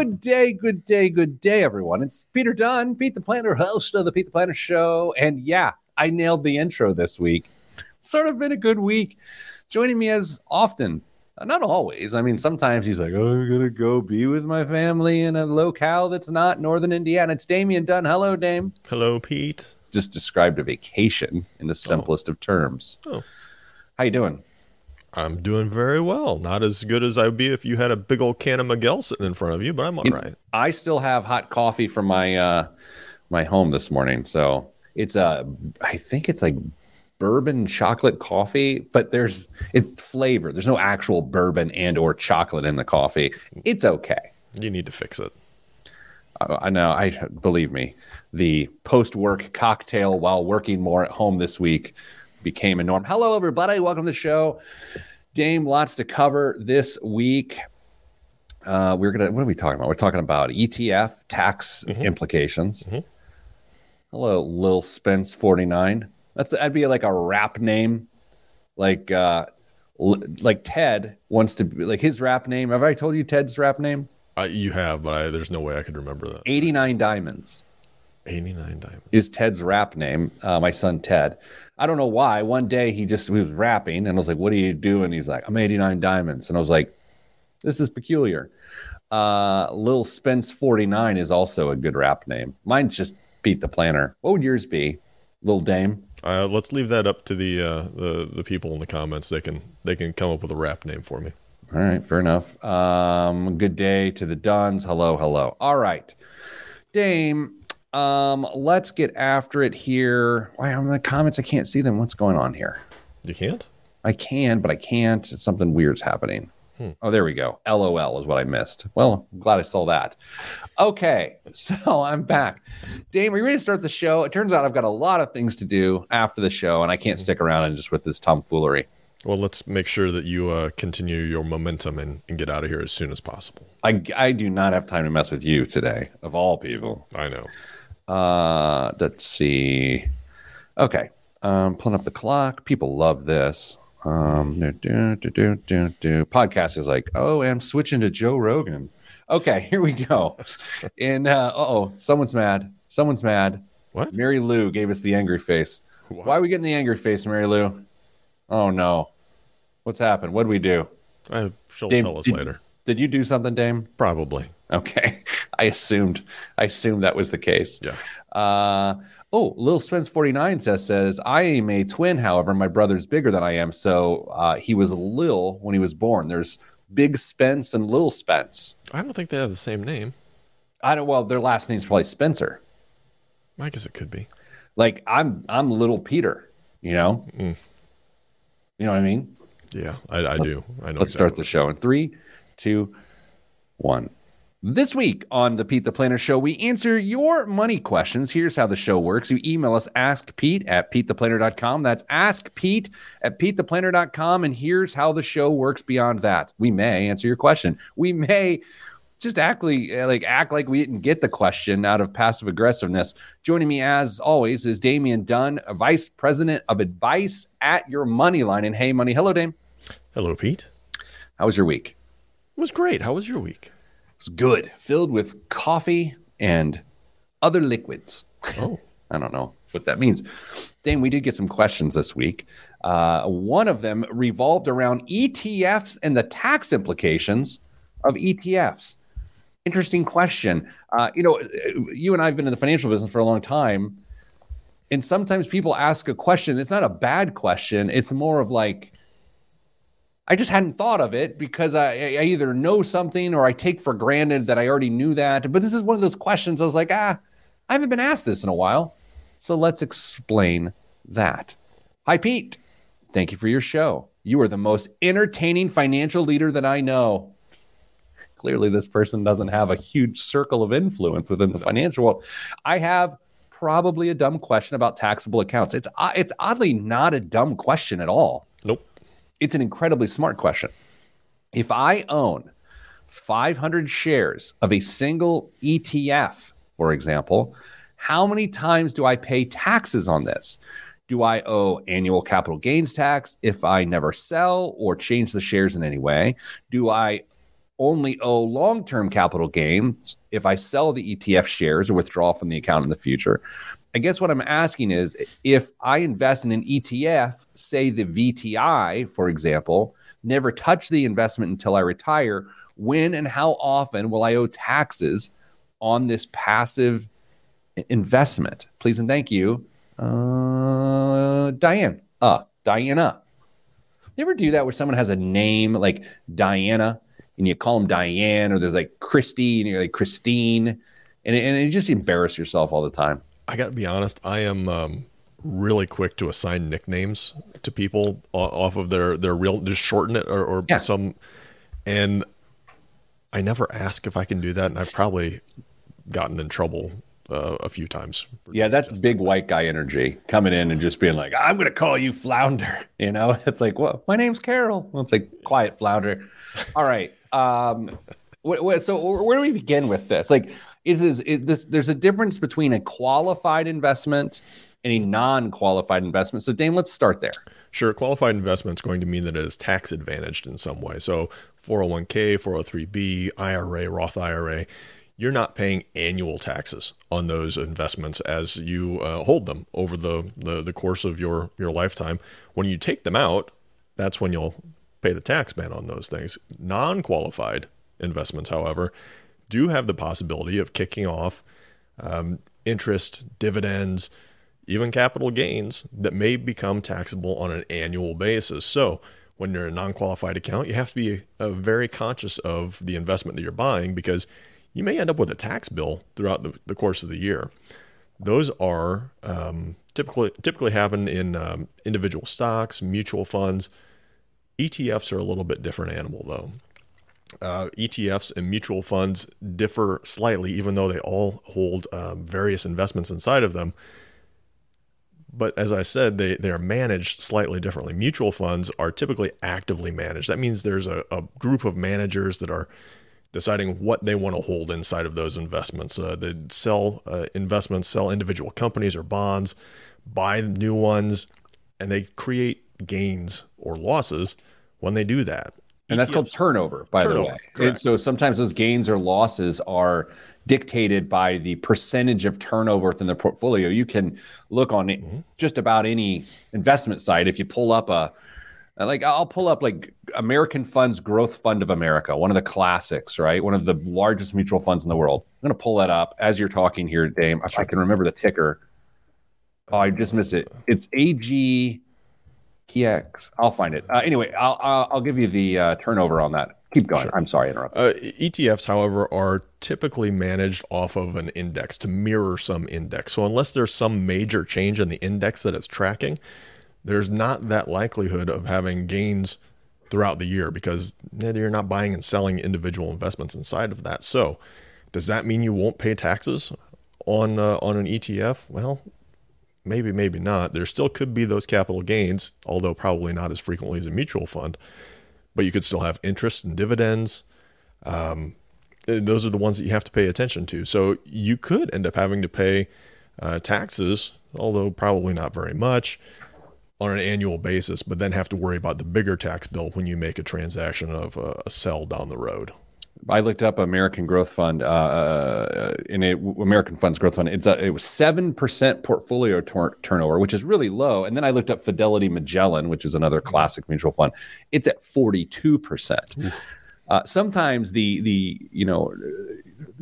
Good day, good day, good day, everyone. It's Peter Dunn, Pete the Planner, host of the Pete the Planner Show. And yeah, I nailed the intro this week. sort of been a good week. Joining me as often, uh, not always. I mean, sometimes he's like, oh, I'm going to go be with my family in a locale that's not Northern Indiana. It's Damian Dunn. Hello, Dame. Hello, Pete. Just described a vacation in the simplest of terms. Oh. How you doing? I'm doing very well. Not as good as I'd be if you had a big old can of Miguel sitting in front of you, but I'm all You- right. I still have hot coffee from my uh my home this morning. So it's a I think it's like bourbon chocolate coffee, but there's it's flavor. There's no actual bourbon and or chocolate in the coffee. It's okay. You need to fix it. I, I know. I believe me. The post work cocktail while working more at home this week became a norm. Hello, everybody. Welcome to the show. Dame, lots to cover this week. Uh, we're gonna. What are we talking about? We're talking about ETF tax implications. Mhm. Hello, Lil Spence forty nine. That's that'd be like a rap name, like uh, l- like Ted wants to be like his rap name. Have I told you Ted's rap name? Uh, you have, but I, there's no way I could remember that. Eighty nine diamonds. 89 diamonds. is Ted's rap name. Uh, my son Ted. I don't know why. One day he just he was rapping, and I was like, "What are you doing?" And he's like, "I'm 89 diamonds," and I was like, "This is peculiar." Uh, Lil Spence 49 is also a good rap name. Mine's just Pete the Planner. What would yours be, Lil Dame? Uh, let's leave that up to the, uh, the the people in the comments. They can they can come up with a rap name for me. All right, fair enough. Um, good day to the Dunns. Hello, hello. All right, Dame. Um, let's get after it here. Why I'm in the comments? I can't see them. What's going on here? You can't? I can, but I can't. It's something weird's happening. Hmm. Oh, there we go. LOL is what I missed. Well, I'm glad I saw that. Okay, so I'm back. Dame, are you ready to start the show? It turns out I've got a lot of things to do after the show, and I can't stick around and just with this tomfoolery. Well, let's make sure that you uh, continue your momentum and, and get out of here as soon as possible. I, I do not have time to mess with you today, of all people. I know. Uh, let's see. Okay, um, pulling up the clock. People love this. Um, do, do, do, do, do, do. podcast is like, oh, I'm switching to Joe Rogan. Okay, here we go. And uh oh, someone's mad. Someone's mad. What? Mary Lou gave us the angry face. Why? Why are we getting the angry face, Mary Lou? Oh no, what's happened? What did we do? I, she'll Dame, tell us did- later. Did you do something, Dame? Probably. Okay, I assumed. I assumed that was the case. Yeah. Uh, oh, Lil Spence 49 says, says, I am a twin, however, my brother's bigger than I am. So uh, he was Lil when he was born. There's Big Spence and Lil Spence. I don't think they have the same name. I don't, well, their last name's probably Spencer. I guess it could be. Like I'm, I'm Little Peter, you know? Mm. You know what I mean? Yeah, I, I do. I know. Let's start the show in three, two, one. This week on the Pete the Planner Show, we answer your money questions. Here's how the show works. You email us, askpete at petetheplanner.com. That's askpete at petetheplanner.com. And here's how the show works beyond that. We may answer your question. We may just act like, eh, like act like we didn't get the question out of passive aggressiveness. Joining me as always is Damian Dunn, Vice President of Advice at Your Money Line. And hey, money. Hello, Dame. Hello, Pete. How was your week? It was great. How was your week? It's good, filled with coffee and other liquids. Oh, I don't know what that means. Dame, we did get some questions this week. Uh, one of them revolved around ETFs and the tax implications of ETFs. Interesting question. Uh, you know, you and I have been in the financial business for a long time. And sometimes people ask a question. It's not a bad question. It's more of like, I just hadn't thought of it because I, I either know something or I take for granted that I already knew that. But this is one of those questions I was like, ah, I haven't been asked this in a while. So let's explain that. Hi, Pete. Thank you for your show. You are the most entertaining financial leader that I know. Clearly, this person doesn't have a huge circle of influence within the financial world. I have probably a dumb question about taxable accounts. It's uh, it's oddly not a dumb question at all. nope. It's an incredibly smart question. If I own 500 shares of a single ETF, for example, how many times do I pay taxes on this? Do I owe annual capital gains tax if I never sell or change the shares in any way? Do I only owe long term capital gains if I sell the ETF shares or withdraw from the account in the future. I guess what I'm asking is if I invest in an ETF, say the VTI, for example, never touch the investment until I retire, when and how often will I owe taxes on this passive investment? Please and thank you. Uh, Diane. Uh, Diana. You ever do that where someone has a name like Diana and you call them Diane, or there's like Christy and you're like Christine, and, and you just embarrass yourself all the time? I got to be honest. I am um, really quick to assign nicknames to people off of their their real, just shorten it or, or yeah. some, and I never ask if I can do that, and I've probably gotten in trouble uh, a few times. Yeah, that's big that. white guy energy coming in and just being like, "I'm going to call you Flounder." You know, it's like, "Well, my name's Carol." Well, it's like, "Quiet, Flounder." All right. Um, what, what, so where do we begin with this? Like, is, is, is this? There's a difference between a qualified investment and a non-qualified investment. So, Dame, let's start there. Sure, qualified investment is going to mean that it is tax advantaged in some way. So, 401k, 403b, IRA, Roth IRA you're not paying annual taxes on those investments as you uh, hold them over the, the, the course of your your lifetime. When you take them out, that's when you'll pay the tax man on those things. Non-qualified investments, however, do have the possibility of kicking off um, interest, dividends, even capital gains that may become taxable on an annual basis. So when you're a non-qualified account, you have to be uh, very conscious of the investment that you're buying because you may end up with a tax bill throughout the, the course of the year. Those are um, typically typically happen in um, individual stocks, mutual funds. ETFs are a little bit different animal though. Uh, ETFs and mutual funds differ slightly, even though they all hold um, various investments inside of them. But as I said, they, they are managed slightly differently. Mutual funds are typically actively managed. That means there's a, a group of managers that are deciding what they want to hold inside of those investments. Uh, they sell uh, investments, sell individual companies or bonds, buy new ones, and they create gains or losses when they do that. And that's called turnover, by turnover, the way. And so sometimes those gains or losses are dictated by the percentage of turnover within the portfolio. You can look on mm-hmm. just about any investment site. If you pull up a like I'll pull up like American Funds Growth Fund of America, one of the classics, right? One of the largest mutual funds in the world. I'm going to pull that up as you're talking here, Dame. If I can remember the ticker. Oh, I just missed it. It's AG TX. I'll find it. Uh, anyway, I'll, I'll, I'll give you the uh, turnover on that. Keep going. Sure. I'm sorry, interrupt. Uh, ETFs, however, are typically managed off of an index to mirror some index. So unless there's some major change in the index that it's tracking, there's not that likelihood of having gains throughout the year because you're not buying and selling individual investments inside of that. So, does that mean you won't pay taxes on uh, on an ETF? Well, maybe, maybe not. There still could be those capital gains, although probably not as frequently as a mutual fund. But you could still have interest and dividends. Um, those are the ones that you have to pay attention to. So you could end up having to pay uh, taxes, although probably not very much on an annual basis, but then have to worry about the bigger tax bill when you make a transaction of a, a sell down the road. I looked up American Growth Fund uh, uh in a American Funds Growth Fund. It's a, it was seven percent portfolio tor- turnover, which is really low. And then I looked up Fidelity Magellan, which is another classic mutual fund. It's at forty two percent. Uh, sometimes the the you know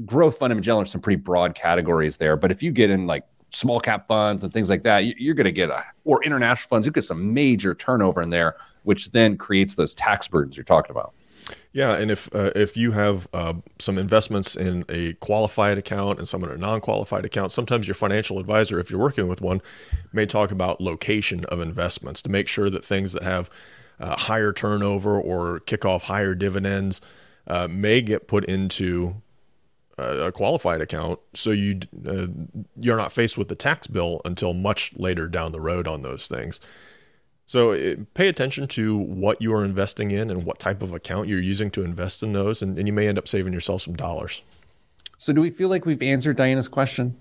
growth fund and Magellan are some pretty broad categories there, but if you get in like small cap funds and things like that, you're going to get a, or international funds, you get some major turnover in there, which then creates those tax burdens you're talking about. Yeah, and if uh, if you have uh, some investments in a qualified account and some in a non-qualified account, sometimes your financial advisor, if you're working with one, may talk about location of investments to make sure that things that have uh, higher turnover or kick off higher dividends uh, may get put into a qualified account, so you uh, you're not faced with the tax bill until much later down the road on those things. So it, pay attention to what you are investing in and what type of account you're using to invest in those, and, and you may end up saving yourself some dollars. So, do we feel like we've answered Diana's question?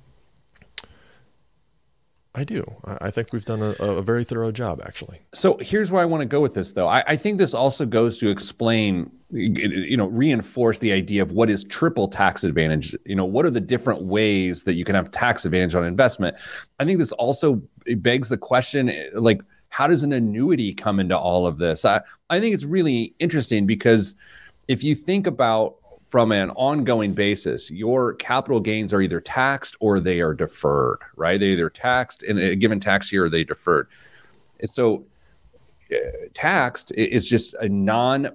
I do. I think we've done a, a very thorough job, actually. So here's where I want to go with this, though. I, I, think this also goes to explain, you know, reinforce the idea of what is triple tax advantage. You know, what are the different ways that you can have tax advantage on investment? I think this also begs the question, eh, like, how does an annuity come into all of this? I, I think it's really interesting because if you think about from an ongoing basis, your capital gains are either taxed or they are deferred, right? They're either taxed in a given tax year or they deferred. And so uh, taxed is just a non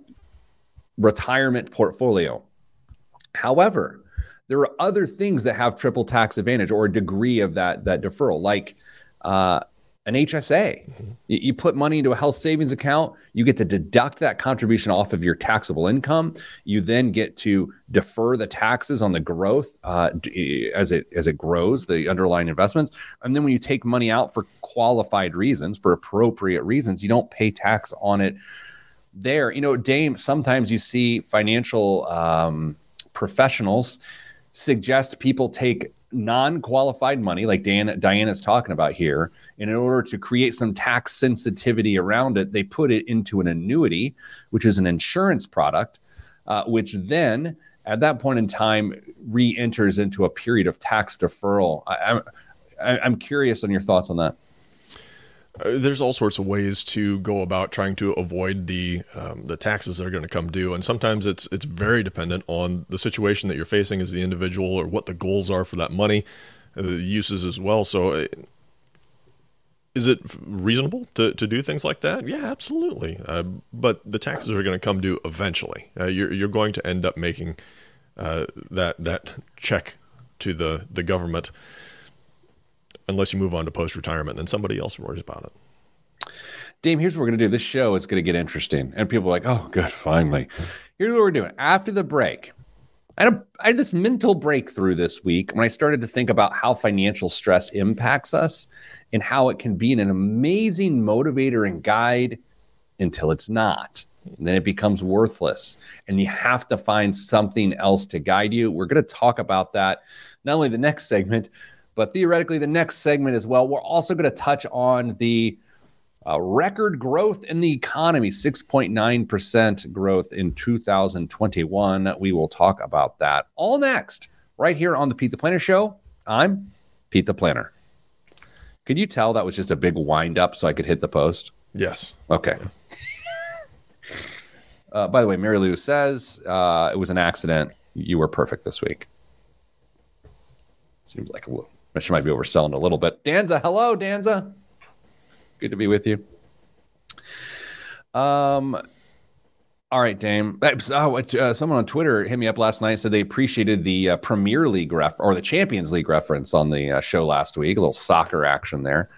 retirement portfolio. However, there are other things that have triple tax advantage or a degree of that that deferral, like uh, an HSA. Mm-hmm. You, put money into a health savings account, you get to deduct that contribution off of your taxable income. You then get to defer the taxes on the growth uh, as it as it grows, the underlying investments. And then when you take money out for qualified reasons, for appropriate reasons, you don't pay tax on it there. You know, Dame, sometimes you see financial um, professionals suggest people take non-qualified money like Dan, Diana's talking about here and in order to create some tax sensitivity around it they put it into an annuity which is an insurance product uh, which then at that point in time re-enters into a period of tax deferral. I, I, i'm curious on your thoughts on that uh, there's all sorts of ways to go about trying to avoid the um, the taxes that are going to come due, and sometimes it's it's very dependent on the situation that you're facing as the individual or what the goals are for that money, uh, the uses as well. So. Uh, is it reasonable to, to do things like that? Yeah, absolutely. But the taxes are going to come due eventually. You're, you're going to end up making that that check to the, the government unless you move on to post retirement, then somebody else worries about it. Dame, here's what we're going to do. This show is going to get interesting. And people are like, oh, good, finally. Here's what we're doing. After the break, I had, a, I had this mental breakthrough this week when I started to think about how financial stress impacts us and how it can be an amazing motivator and guide until it's not. And then it becomes worthless. And you have to find something else to guide you. We're going to talk about that not only the next segment, but theoretically, the next segment as well, we're also going to touch on the uh, record growth in the economy 6.9% growth in 2021. We will talk about that all next, right here on the Pete the Planner Show. I'm Pete the Planner. Could you tell that was just a big wind up so I could hit the post? Yes. Okay. uh, by the way, Mary Lou says uh, it was an accident. You were perfect this week. Seems like a little she might be overselling a little bit. Danza, hello, Danza. Good to be with you. Um, all right, Dame. Oh, uh, someone on Twitter hit me up last night said they appreciated the uh, Premier League ref or the Champions League reference on the uh, show last week. A little soccer action there.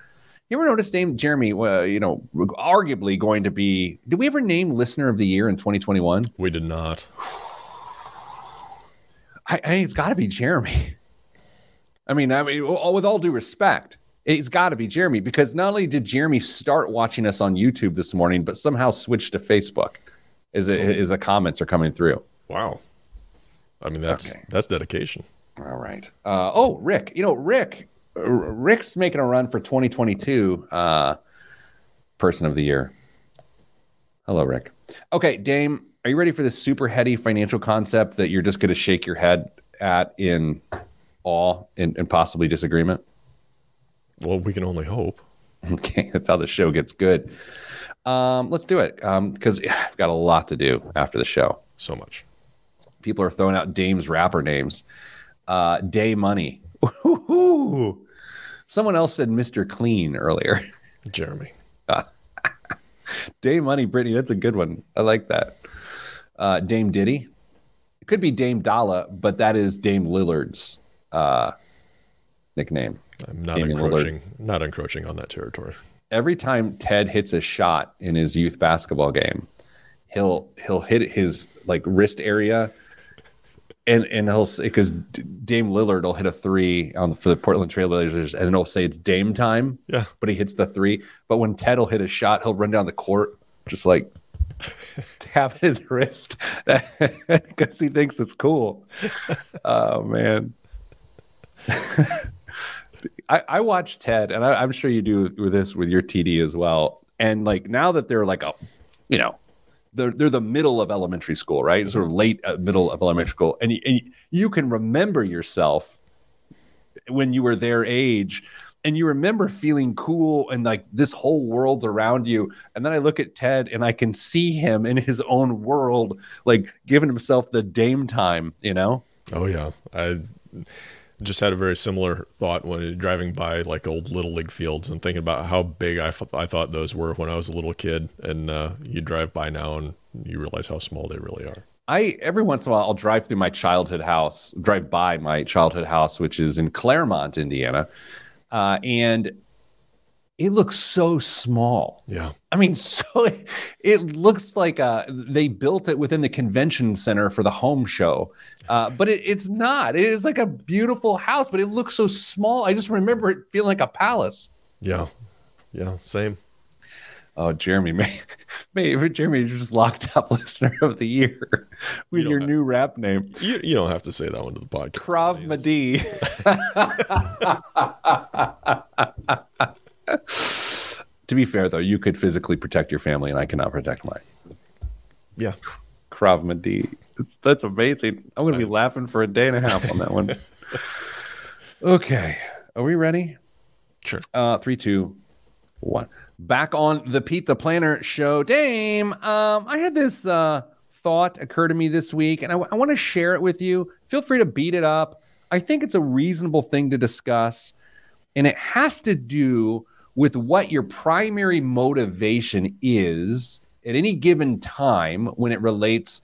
You ever notice Dame Jeremy? Uh, you know, arguably going to be. Did we ever name Listener of the Year in 2021? We did not. I, I think it's got to be Jeremy. I mean, I mean, with all due respect, it's got to be Jeremy because not only did Jeremy start watching us on YouTube this morning, but somehow switched to Facebook Is a, as the comments are coming through. Wow. I mean, that's okay. that's dedication. All right. Uh, oh, Rick. You know, Rick. Rick's making a run for 2022 uh, Person of the Year. Hello, Rick. Okay, Dame, are you ready for this super heady financial concept that you're just going to shake your head at in awe and, and possibly disagreement? Well, we can only hope. Okay, that's how the show gets good. Um, let's do it because um, I've got a lot to do after the show. So much. People are throwing out Dame's rapper names. Uh, Day Money. Someone else said Mr. Clean earlier. Jeremy. Day Money, Brittany. That's a good one. I like that. Uh, Dame Diddy. It could be Dame Dolla, but that is Dame Lillard's uh, nickname. I'm not Damian encroaching, Lillard. not encroaching on that territory. Every time Ted hits a shot in his youth basketball game, he'll he'll hit his like wrist area, and and he'll because Dame Lillard will hit a three on the, for the Portland Trailblazers, and then he'll say it's Dame time. Yeah, but he hits the three. But when Ted will hit a shot, he'll run down the court just like tap his wrist because he thinks it's cool. oh man. I, I watch Ted, and I, am sure you do with this with your TD as well. And like now that they're like a, you know, they're they're the middle of elementary school, right? Sort of late uh, middle of elementary school, and, and you can remember yourself when you were their age and you remember feeling cool and like this whole world's around you and then i look at ted and i can see him in his own world like giving himself the dame time you know oh yeah i just had a very similar thought when driving by like old little league fields and thinking about how big I, f- I thought those were when I was a little kid. And uh, you drive by now and you realize how small they really are. I every once in a while I'll drive through my childhood house, drive by my childhood house, which is in Clermont, Indiana, uh, and it looks so small. Yeah. I mean, so it, it looks like uh, they built it within the convention center for the home show, uh, but it, it's not. It is like a beautiful house, but it looks so small. I just remember it feeling like a palace. Yeah. Yeah. Same. Oh, Jeremy, may, may Jeremy, you're just locked up listener of the year with you your have, new rap name. You, you don't have to say that one to the podcast. Krav Madi. to be fair, though, you could physically protect your family, and I cannot protect mine. Yeah. Krav. That's, that's amazing. I'm going to be laughing for a day and a half on that one. okay. Are we ready? Sure. Uh, three, two, one. Back on the Pete the Planner show. Dame, um, I had this uh, thought occur to me this week, and I, w- I want to share it with you. Feel free to beat it up. I think it's a reasonable thing to discuss, and it has to do with what your primary motivation is at any given time when it relates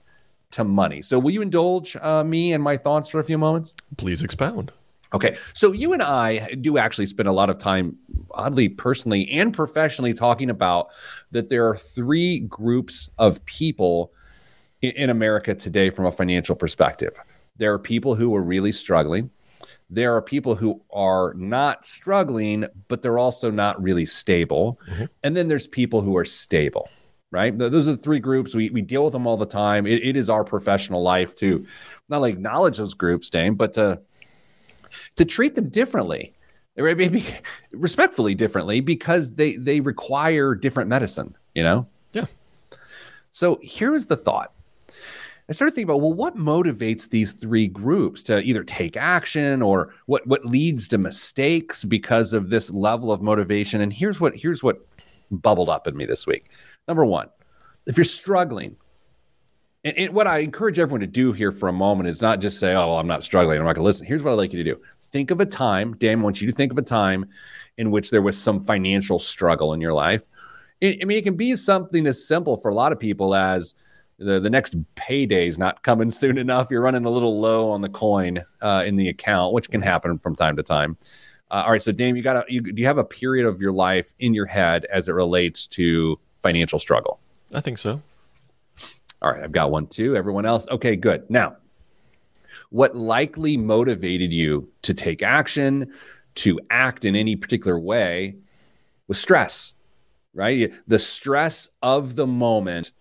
to money. So, will you indulge uh, me and my thoughts for a few moments? Please expound. Okay. So, you and I do actually spend a lot of time, oddly, personally and professionally, talking about that there are three groups of people in, in America today from a financial perspective. There are people who are really struggling there are people who are not struggling, but they're also not really stable. Mm-hmm. And then there's people who are stable, right? Those are the three groups. We, we deal with them all the time. It, it is our professional life to not only acknowledge those groups, Dame, but to, to treat them differently? Maybe respectfully differently because they, they require different medicine, you know? Yeah. So here is the thought I started thinking about well, what motivates these three groups to either take action or what what leads to mistakes because of this level of motivation. And here's what here's what bubbled up in me this week. Number one, if you're struggling, and, and what I encourage everyone to do here for a moment is not just say, "Oh, well, I'm not struggling. I'm not going to listen." Here's what I'd like you to do: think of a time. Dan wants you to think of a time in which there was some financial struggle in your life. I mean, it can be something as simple for a lot of people as the, the next payday is not coming soon enough. You're running a little low on the coin uh, in the account, which can happen from time to time. Uh, all right, so Dame, you got you, do you have a period of your life in your head as it relates to financial struggle? I think so. All right, I've got one too. Everyone else, okay, good. Now, what likely motivated you to take action, to act in any particular way, was stress, right? The stress of the moment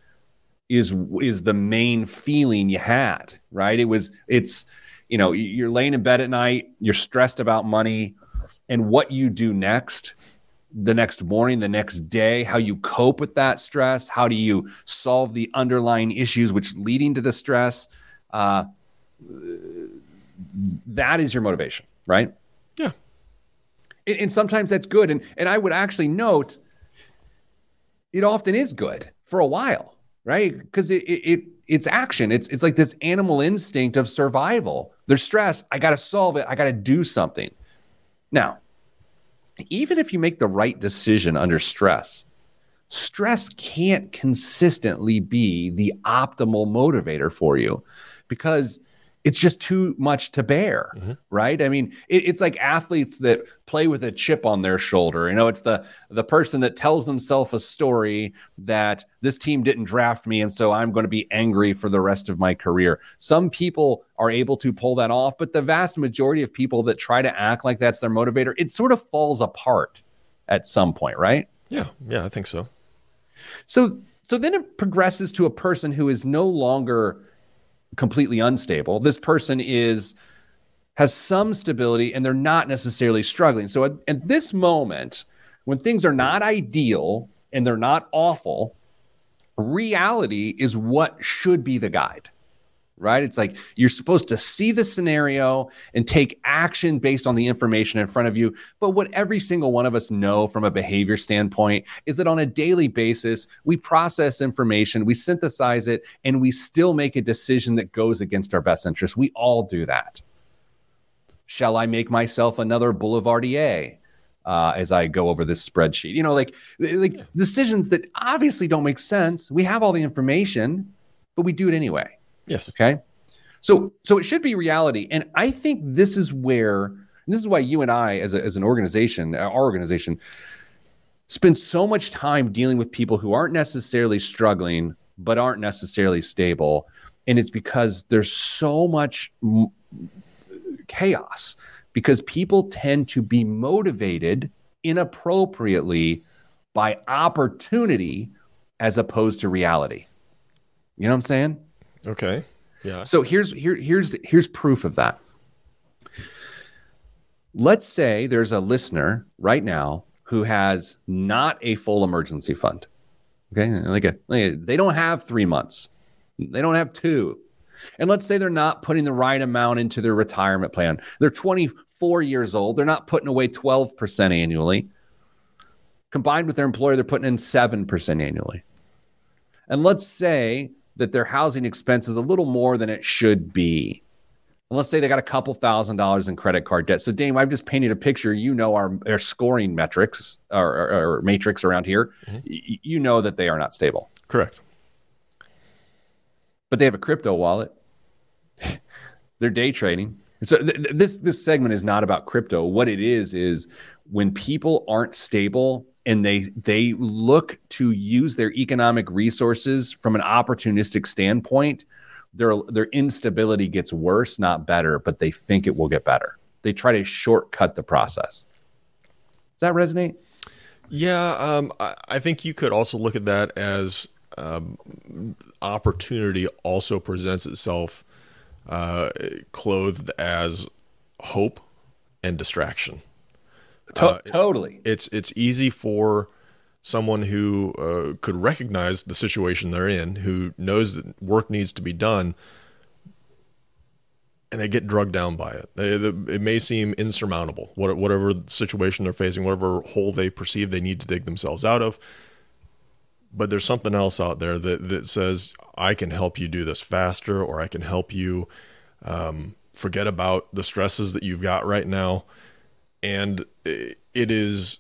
is is the main feeling you had, right? It was it's you know, you're laying in bed at night, you're stressed about money and what you do next the next morning, the next day, how you cope with that stress, how do you solve the underlying issues which leading to the stress. Uh, that is your motivation, right? Yeah. And, and sometimes that's good. And and I would actually note it often is good for a while right? Because it, it, it it's action. It's it's like this animal instinct of survival. There's stress. I got to solve it. I got to do something. Now, even if you make the right decision under stress, stress can't consistently be the optimal motivator for you because it's just too much to bear, mm-hmm. right? I mean, it, it's like athletes that play with a chip on their shoulder. You know, it's the the person that tells themselves a story that this team didn't draft me, and so I'm going to be angry for the rest of my career. Some people are able to pull that off, but the vast majority of people that try to act like that's their motivator, it sort of falls apart at some point, right? Yeah, yeah, I think so. So, so then it progresses to a person who is no longer completely unstable. This person is has some stability and they're not necessarily struggling. So at, at this moment, when things are not ideal and they're not awful, reality is what should be the guide right? It's like you're supposed to see the scenario and take action based on the information in front of you. But what every single one of us know from a behavior standpoint is that on a daily basis, we process information, we synthesize it, and we still make a decision that goes against our best interest. We all do that. Shall I make myself another Boulevardier? Uh, as I go over this spreadsheet, you know, like like decisions that obviously don't make sense. We have all the information, but we do it anyway Yes. Okay. So so it should be reality. And I think this is where this is why you and I as, a, as an organization, uh, our organization, spend so much time dealing with people who aren't necessarily struggling, but aren't necessarily stable. And it's because there's so much m- chaos because people tend to be motivated inappropriately by opportunity as opposed to reality. You know what I'm saying? Okay. Yeah. So here's here here's here's proof of that. Let's say there's a listener right now who has not a full emergency fund. Okay, like, a, like a, they don't have three months, they don't have two, and let's say they're not putting the right amount into their retirement plan. They're 24 years old. They're not putting away 12% annually. Combined with their employer, they're putting in 7% annually. And let's say that their housing expense is a little more than it should be. And let's say they got a couple thousand dollars in credit card debt. So, Dame, I've just painted a picture. You know our, our scoring metrics or, or, or matrix around here. Mm-hmm. Y- you know that they are not stable. Correct. But they have a crypto wallet. They're day trading. So th- this this segment is not about crypto. What it is is when people aren't stable and they they look to use their economic resources from an opportunistic standpoint their their instability gets worse not better but they think it will get better. They try to shortcut the process. Does that resonate? Yeah um, I, I, think you could also look at that as um, opportunity also presents itself uh, clothed as hope and distraction to- uh, totally. It's it's easy for someone who uh, could recognize the situation they're in, who knows that work needs to be done, and they get drugged down by it. They, the, it may seem insurmountable, whatever situation they're facing, whatever hole they perceive they need to dig themselves out of. But there's something else out there that, that says, I can help you do this faster, or I can help you um, forget about the stresses that you've got right now and it is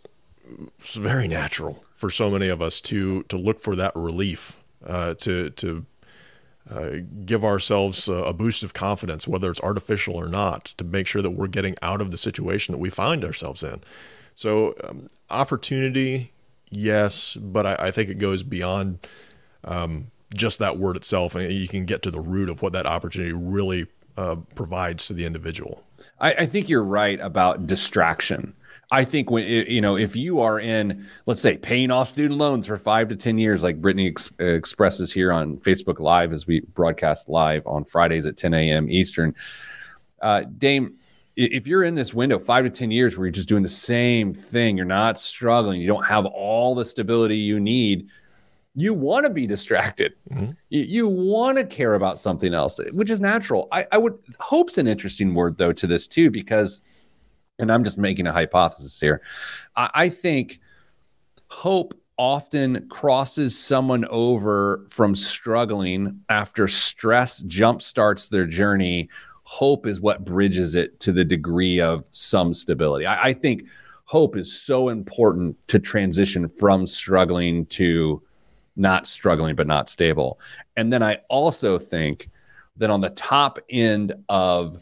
very natural for so many of us to to look for that relief, uh, to to uh, give ourselves a boost of confidence, whether it's artificial or not, to make sure that we're getting out of the situation that we find ourselves in. So, um, opportunity, yes, but I, I, think it goes beyond um, just that word itself, and you can get to the root of what that opportunity really uh, provides to the individual. I, I think you're right about distraction. I think when you know if you are in, let's say, paying off student loans for five to ten years, like Brittany ex- expresses here on Facebook Live as we broadcast live on Fridays at 10 a.m. Eastern. Uh, Dame, if you're in this window five to ten years where you're just doing the same thing, you're not struggling, you don't have all the stability you need you want to be distracted. Mm-hmm. You, you want to care about something else, which is natural. I, I would hope's an interesting word though to this too, because, and I'm just making a hypothesis here. I, I think hope often crosses someone over from struggling after stress jumpstarts their journey. Hope is what bridges it to the degree of some stability. I, I think hope is so important to transition from struggling to not struggling but not stable. And then I also think that on the top end of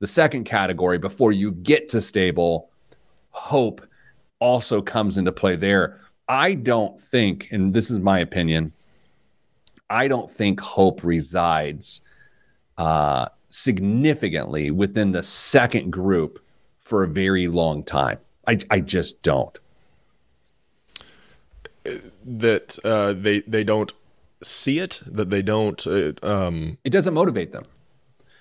the second category, before you get to stable, hope also comes into play there. I don't think, and this is my opinion, I don't think hope resides uh, significantly within the second group for a very long time. I, I just don't that uh, they they don't see it, that they don't. Uh, um... It doesn't motivate them.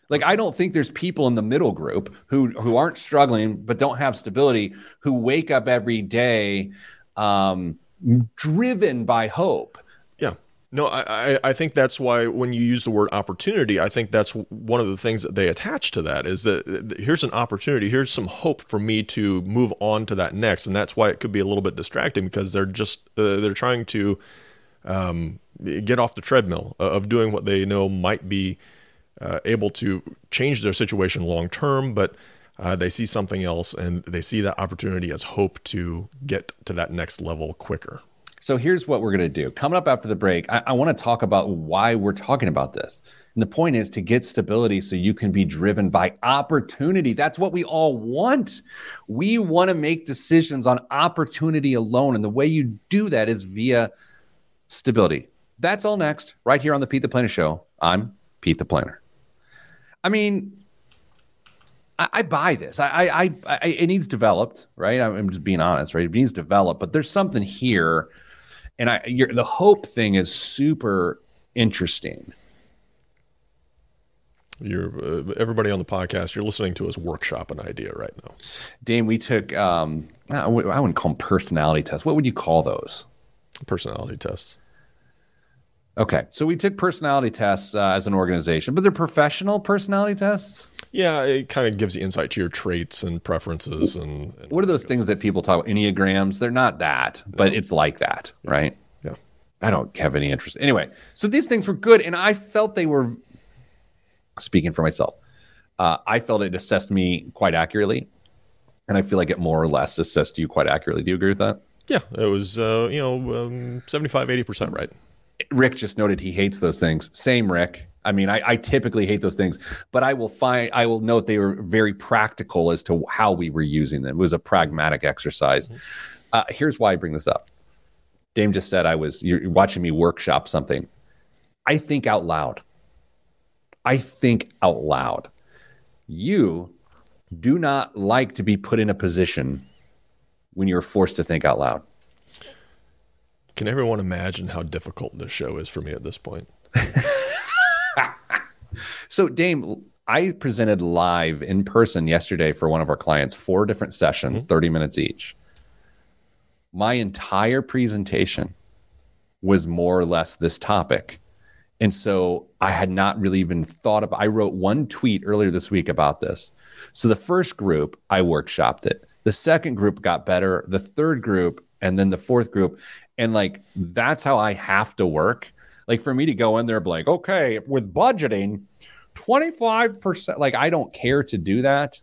Like I don't think there's people in the middle group who who aren't struggling but don't have stability who wake up every day um, driven by hope. No, I, I think that's why when you use the word opportunity, I think that's one of the things that they attach to that is that here's an opportunity, here's some hope for me to move on to that next, and that's why it could be a little bit distracting because they're just uh, they're trying to um, get off the treadmill of doing what they know might be uh, able to change their situation long term, but uh, they see something else and they see that opportunity as hope to get to that next level quicker. So here's what we're going to do. Coming up after the break, I, I want to talk about why we're talking about this. And the point is to get stability so you can be driven by opportunity. That's what we all want. We want to make decisions on opportunity alone. And the way you do that is via stability. That's all next, right here on the Pete the Planner Show. I'm Pete the Planner. I mean, I, I buy this. I, I, I, it needs developed, right? I'm just being honest, right? It needs developed, but there's something here, and I, the hope thing is super interesting. You're uh, everybody on the podcast. You're listening to us workshop an idea right now. Dame, we took. Um, I wouldn't call them personality tests. What would you call those? Personality tests. Okay, so we took personality tests uh, as an organization, but they're professional personality tests. Yeah, it kind of gives you insight to your traits and preferences. And, and what are those things that people talk about? Enneagrams? They're not that, but no. it's like that, yeah. right? Yeah. I don't have any interest. Anyway, so these things were good, and I felt they were. Speaking for myself, uh, I felt it assessed me quite accurately, and I feel like it more or less assessed you quite accurately. Do you agree with that? Yeah, it was uh, you know um, 75 80 percent right. Rick just noted he hates those things. Same, Rick. I mean, I, I, typically hate those things, but I will find I will note they were very practical as to how we were using them. It was a pragmatic exercise. Mm-hmm. Uh, here's why I bring this up. Dame just said I was you're watching me workshop something. I think out loud. I think out loud. You do not like to be put in a position when you're forced to think out loud. Can everyone imagine how difficult this show is for me at this point? so, Dame, I presented live in person yesterday for one of our clients, four different sessions, mm-hmm. 30 minutes each. My entire presentation was more or less this topic. And so I had not really even thought of I wrote one tweet earlier this week about this. So the first group, I workshopped it. The second group got better. The third group and then the fourth group. And like that's how I have to work. Like for me to go in there, be like, okay, with budgeting, 25%, like I don't care to do that.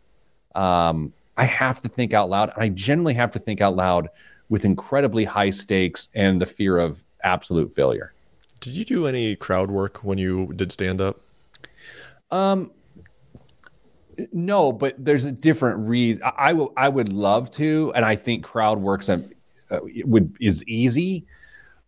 Um, I have to think out loud. I generally have to think out loud with incredibly high stakes and the fear of absolute failure. Did you do any crowd work when you did stand up? Um, no, but there's a different reason. I, I would love to, and I think crowd works uh, would is easy.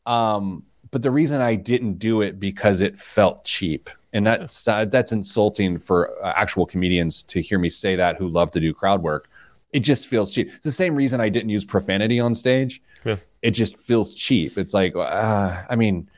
Um, but the reason I didn't do it because it felt cheap, and that's uh, that's insulting for uh, actual comedians to hear me say that who love to do crowd work. It just feels cheap. It's the same reason I didn't use profanity on stage. Yeah. It just feels cheap. It's like, uh, I mean,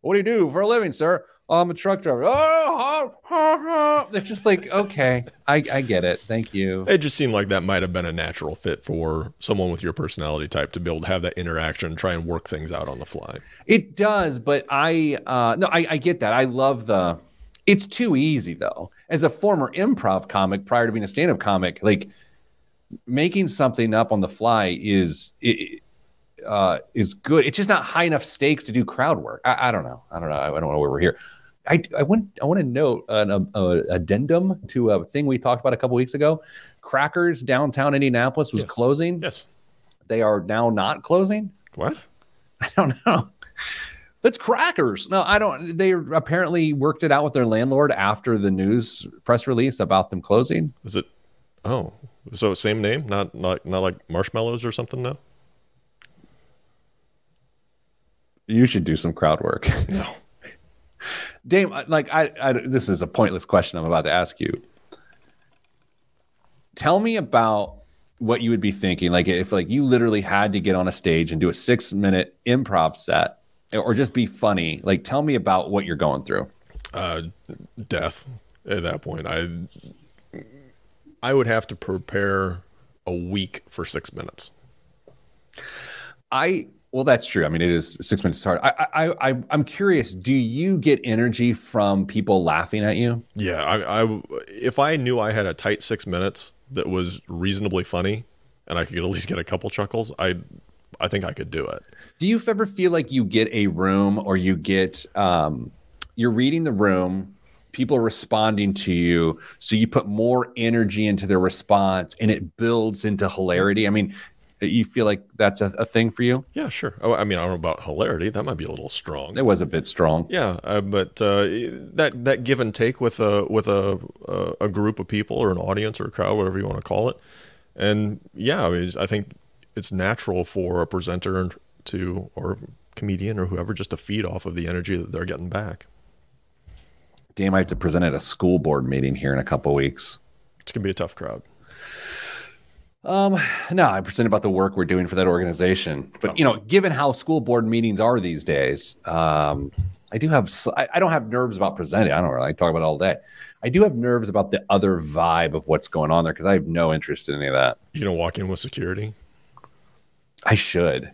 what do you do for a living, sir? I'm a truck driver. Oh, they're just like, okay, I, I get it. Thank you. It just seemed like that might have been a natural fit for someone with your personality type to be able to have that interaction, try and work things out on the fly. It does, but I, uh, no, I, I get that. I love the, it's too easy though. As a former improv comic prior to being a stand up comic, like making something up on the fly is, it, uh, is good. It's just not high enough stakes to do crowd work. I, I don't know. I don't know. I don't know where we're here. I, I want I want to note an a, a addendum to a thing we talked about a couple weeks ago. Crackers downtown Indianapolis was yes. closing. Yes, they are now not closing. What? I don't know. That's crackers. No, I don't. They apparently worked it out with their landlord after the news press release about them closing. Is it? Oh, so same name, not not not like marshmallows or something. No. You should do some crowd work. No. Dame, like I, I, this is a pointless question I'm about to ask you. Tell me about what you would be thinking, like if like you literally had to get on a stage and do a six minute improv set, or just be funny. Like, tell me about what you're going through. Uh, death, at that point. I I would have to prepare a week for six minutes. I well, that's true. I mean, it is six minutes hard. I, I, I, I'm curious. Do you get energy from people laughing at you? Yeah, I, I, if I knew I had a tight six minutes that was reasonably funny, and I could at least get a couple chuckles, I, I think I could do it. Do you ever feel like you get a room or you get, um, you're reading the room, people are responding to you, so you put more energy into their response, and it builds into hilarity. I mean, you feel like that's a, a, thing for you? Yeah, sure. Oh, I mean, I don't know about hilarity. That might be a little strong. It was a bit strong. Yeah, uh, but uh, that that give and take with a with a a group of people or an audience or a crowd, whatever you want to call it, and yeah, I, mean, I think it's natural for a presenter to or comedian or whoever just to feed off of the energy that they're getting back. Damn, I have to present at a school board meeting here in a couple weeks. It's gonna be a tough crowd. Um, no, I'm present about the work we're doing for that organization. But you know, given how school board meetings are these days, um, I do have I, I don't have nerves about presenting. I don't really I talk about it all day. I do have nerves about the other vibe of what's going on there because I have no interest in any of that. You know, walk in with security. I should.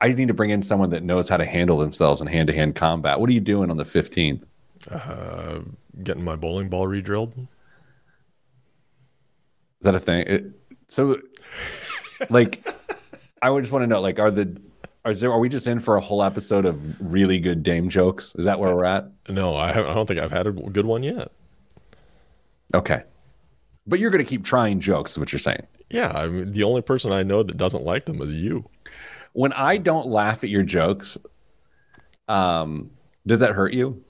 I need to bring in someone that knows how to handle themselves in hand to hand combat. What are you doing on the fifteenth? Uh, getting my bowling ball re-drilled. Is that a thing? It, so, like, I would just want to know, like, are the are there are we just in for a whole episode of really good Dame jokes? Is that where we're at? No, I I don't think I've had a good one yet. Okay, but you're going to keep trying jokes. Is what you're saying? Yeah, I mean, the only person I know that doesn't like them is you. When I don't laugh at your jokes, um, does that hurt you?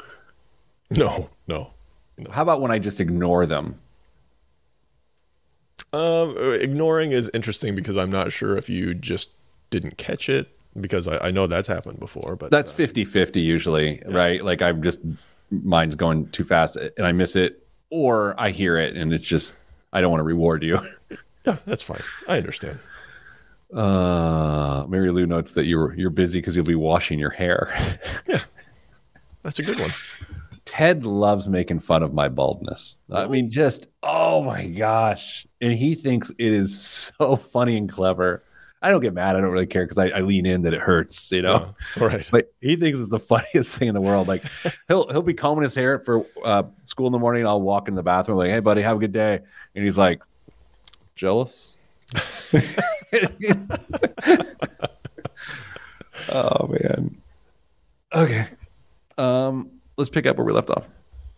No, no. no. How about when I just ignore them? Um, ignoring is interesting because I'm not sure if you just didn't catch it because I, I know that's happened before. But that's 50 uh, 50 usually, yeah. right? Like I'm just, mine's going too fast and I miss it, or I hear it and it's just, I don't want to reward you. yeah, that's fine. I understand. Uh, Mary Lou notes that you're you're busy because you'll be washing your hair. yeah, that's a good one. Ted loves making fun of my baldness. I mean, just oh my gosh, and he thinks it is so funny and clever. I don't get mad. I don't really care because I, I, lean in that it hurts, you know. Yeah, right. But he thinks it's the funniest thing in the world. Like he'll he'll be combing his hair for uh, school in the morning. I'll walk in the bathroom like, "Hey, buddy, have a good day," and he's like, "Jealous." oh man. Okay. Um let's pick up where we left off.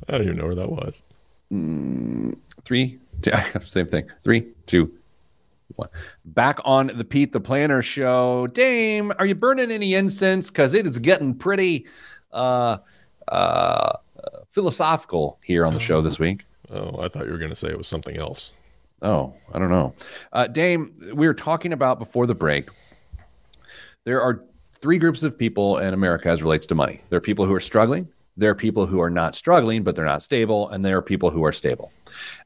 I don't even know where that was. Mm, three, two, same thing. Three, two, one. Back on the Pete the Planner show. Dame, are you burning any incense? Because it is getting pretty uh, uh, philosophical here on the show this week. Oh, I thought you were going to say it was something else. Oh, I don't know. Uh, Dame, we were talking about before the break. There are three groups of people in America as relates to money. There are people who are struggling, there are people who are not struggling, but they're not stable, and there are people who are stable.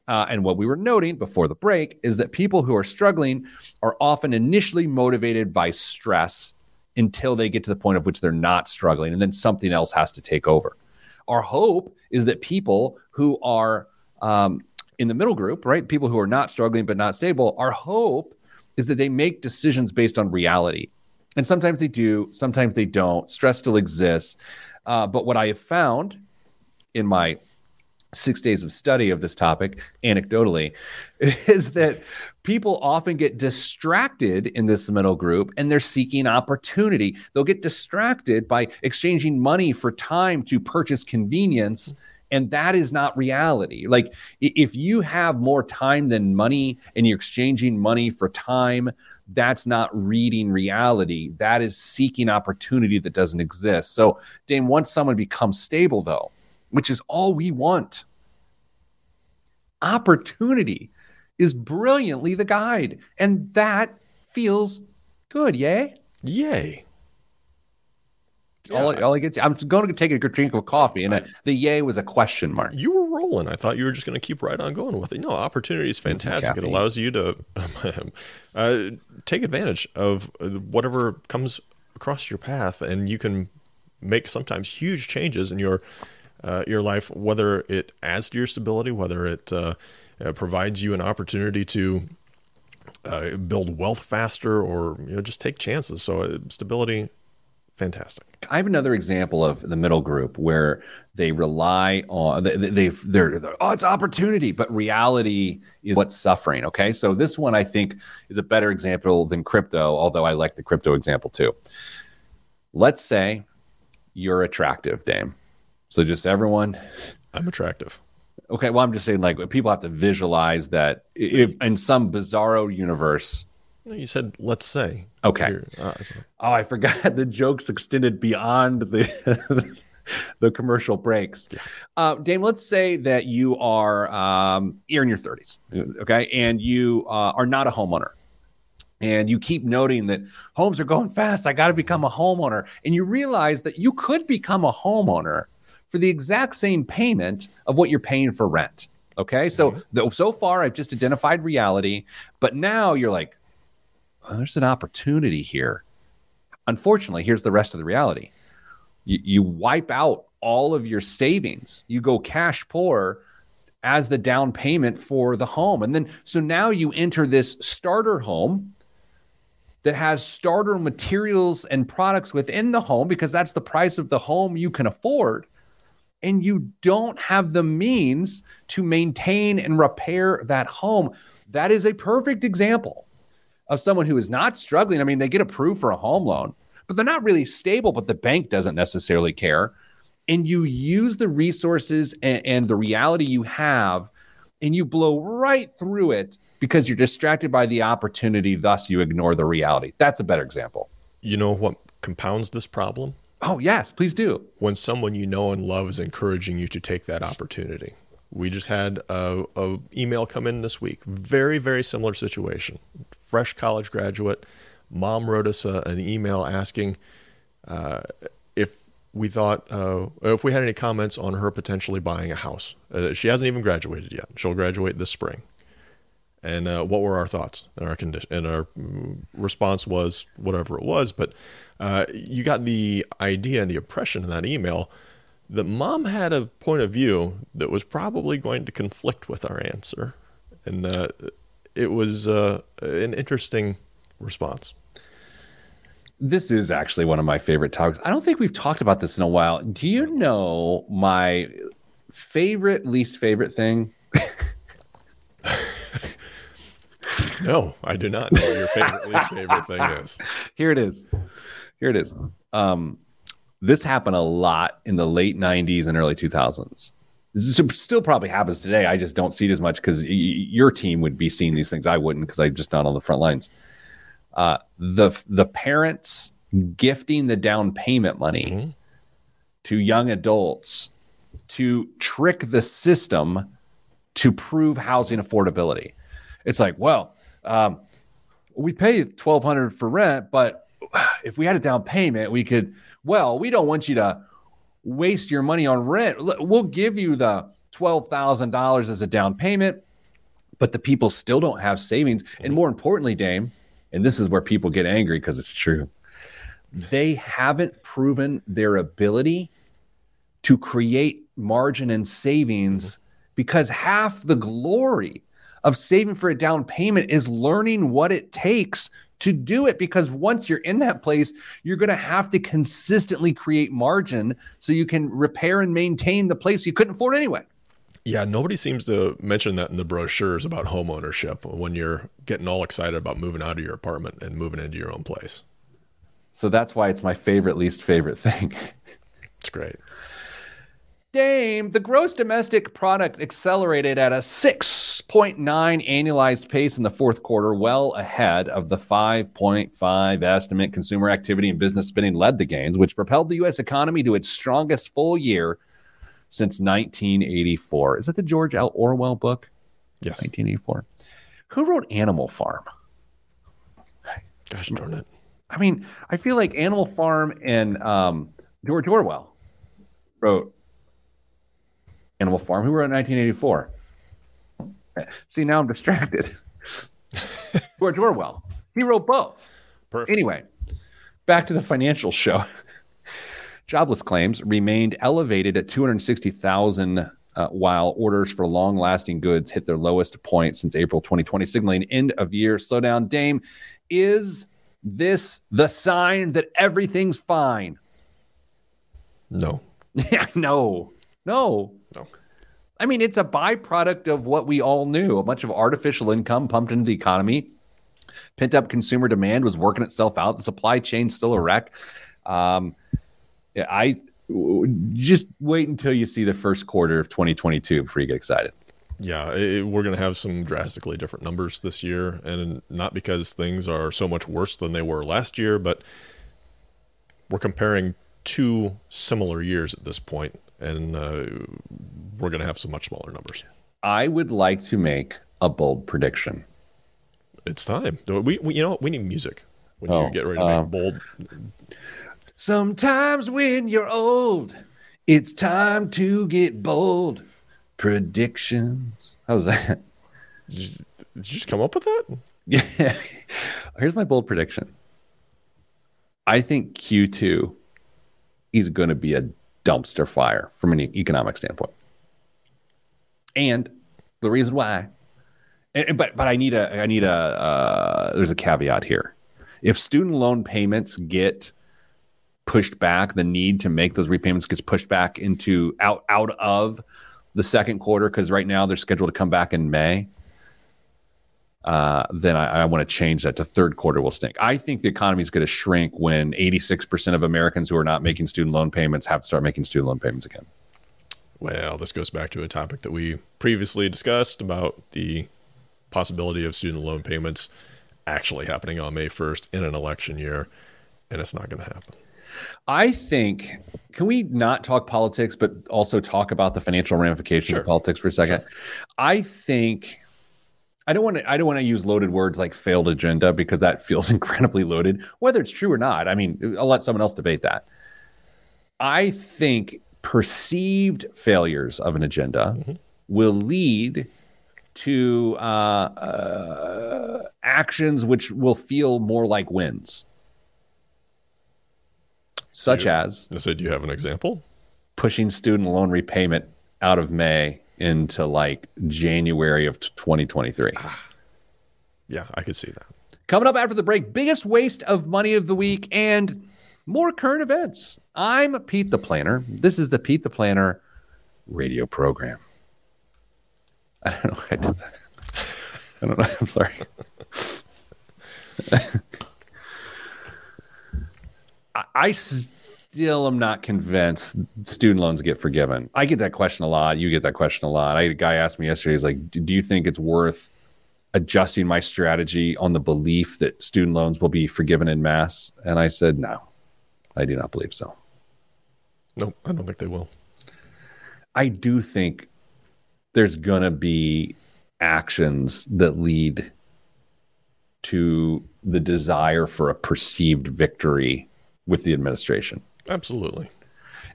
Uh, and what we were noting before the break is that people who are struggling are often initially motivated by stress until they get to the point of which they're not struggling, and then something else has to take over. Our hope is that people who are um, in the middle group, right, people who are not struggling but not stable, our hope is that they make decisions based on reality. And sometimes they do, sometimes they don't. Stress still exists. Uh, but what I have found in my six days of study of this topic, anecdotally, is that people often get distracted in this middle group and they're seeking opportunity. They'll get distracted by exchanging money for time to purchase convenience. And that is not reality. Like, if you have more time than money and you're exchanging money for time, that's not reading reality. That is seeking opportunity that doesn't exist. So, Dame, once someone becomes stable, though, which is all we want, opportunity is brilliantly the guide. And that feels good. Yay? Yay. Yeah. All, all I get, I'm going to take a drink of coffee, and I, the yay was a question mark. You were rolling. I thought you were just going to keep right on going with it. No, opportunity is fantastic. It allows you to uh, take advantage of whatever comes across your path, and you can make sometimes huge changes in your uh, your life, whether it adds to your stability, whether it uh, uh, provides you an opportunity to uh, build wealth faster, or you know just take chances. So uh, stability, fantastic. I have another example of the middle group where they rely on they, they they're, they're, oh it's opportunity, but reality is what's suffering. Okay, so this one I think is a better example than crypto, although I like the crypto example too. Let's say you're attractive, Dame. So just everyone, I'm attractive. Okay, well I'm just saying like people have to visualize that if in some bizarro universe you said, let's say. Okay. Uh, oh, I forgot the jokes extended beyond the the commercial breaks. Yeah. Uh, Dame, let's say that you are um, you're in your 30s, okay, and you uh, are not a homeowner, and you keep noting that homes are going fast. I got to become a homeowner, and you realize that you could become a homeowner for the exact same payment of what you're paying for rent. Okay, so mm-hmm. the, so far I've just identified reality, but now you're like, there's an opportunity here. Unfortunately, here's the rest of the reality you, you wipe out all of your savings, you go cash poor as the down payment for the home. And then, so now you enter this starter home that has starter materials and products within the home because that's the price of the home you can afford. And you don't have the means to maintain and repair that home. That is a perfect example of someone who is not struggling. I mean, they get approved for a home loan, but they're not really stable, but the bank doesn't necessarily care. And you use the resources and, and the reality you have, and you blow right through it because you're distracted by the opportunity. Thus, you ignore the reality. That's a better example. You know what compounds this problem? Oh, yes, please do. When someone you know and love is encouraging you to take that opportunity. We just had a, a, email come in this week. Very, very similar situation fresh college graduate. Mom wrote us a, an email asking uh, if we thought uh, if we had any comments on her potentially buying a house. Uh, she hasn't even graduated yet. She'll graduate this spring. And uh, what were our thoughts and our condition? And our mm, response was whatever it was. But uh, you got the idea and the impression in that email that mom had a point of view that was probably going to conflict with our answer. And uh, it was uh, an interesting response. This is actually one of my favorite topics. I don't think we've talked about this in a while. Do you know my favorite, least favorite thing? no, I do not know what your favorite, least favorite thing is. Here it is. Here it is. Um, this happened a lot in the late 90s and early 2000s still probably happens today. I just don't see it as much because y- your team would be seeing these things. I wouldn't because I'm just not on the front lines. Uh, the the parents gifting the down payment money mm-hmm. to young adults to trick the system to prove housing affordability. It's like, well, um, we pay twelve hundred for rent, but if we had a down payment, we could. Well, we don't want you to waste your money on rent. We'll give you the $12,000 as a down payment, but the people still don't have savings. And mm-hmm. more importantly, Dame, and this is where people get angry because it's true, they haven't proven their ability to create margin and savings mm-hmm. because half the glory of saving for a down payment is learning what it takes to do it because once you're in that place, you're going to have to consistently create margin so you can repair and maintain the place you couldn't afford anyway. Yeah, nobody seems to mention that in the brochures about home ownership when you're getting all excited about moving out of your apartment and moving into your own place. So that's why it's my favorite, least favorite thing. It's great. Dame, the gross domestic product accelerated at a 6.9 annualized pace in the fourth quarter, well ahead of the 5.5 estimate. Consumer activity and business spending led the gains, which propelled the U.S. economy to its strongest full year since 1984. Is that the George L. Orwell book? Yes. 1984. Who wrote Animal Farm? Gosh darn it. I mean, I feel like Animal Farm and um, George Orwell wrote Animal Farm, who wrote in 1984. See, now I'm distracted. George Orwell. He wrote both. Perfect. Anyway, back to the financial show. Jobless claims remained elevated at 260,000 uh, while orders for long lasting goods hit their lowest point since April 2020, signaling end of year slowdown. Dame, is this the sign that everything's fine? No. Yeah, no, no. No. I mean, it's a byproduct of what we all knew a bunch of artificial income pumped into the economy. Pent up consumer demand was working itself out. The supply chain's still a wreck. Um, I just wait until you see the first quarter of 2022 before you get excited. Yeah, it, we're going to have some drastically different numbers this year, and not because things are so much worse than they were last year, but we're comparing two similar years at this point, and uh, we're going to have some much smaller numbers. I would like to make a bold prediction. It's time. We, we you know, we need music when oh, you get ready to make um, bold. Sometimes when you're old, it's time to get bold. Predictions. How's that? Did you, did you just come up with that? Yeah. Here's my bold prediction. I think Q2 is going to be a dumpster fire from an economic standpoint. And the reason why, and, but but I need a I need a uh, there's a caveat here. If student loan payments get pushed back, the need to make those repayments gets pushed back into out out of the second quarter because right now they're scheduled to come back in May. Uh, then I, I want to change that to third quarter will stink. I think the economy is going to shrink when 86% of Americans who are not making student loan payments have to start making student loan payments again. Well, this goes back to a topic that we previously discussed about the possibility of student loan payments actually happening on May 1st in an election year, and it's not going to happen. I think can we not talk politics, but also talk about the financial ramifications sure. of politics for a second? Sure. I think I don't want to I don't want to use loaded words like failed agenda because that feels incredibly loaded, whether it's true or not. I mean, I'll let someone else debate that. I think perceived failures of an agenda mm-hmm. will lead to uh, uh, actions which will feel more like wins such you, as I said, do you have an example? Pushing student loan repayment out of May into like January of 2023. Ah, yeah, I could see that. Coming up after the break, biggest waste of money of the week and more current events. I'm Pete the Planner. This is the Pete the Planner radio program. I don't know I did that. I don't know. I'm sorry. I, still am not convinced student loans get forgiven. I get that question a lot. You get that question a lot. I had a guy asked me yesterday, he's like, Do you think it's worth adjusting my strategy on the belief that student loans will be forgiven in mass? And I said, No, I do not believe so. No, I don't think they will. I do think there's going to be actions that lead to the desire for a perceived victory with the administration. Absolutely.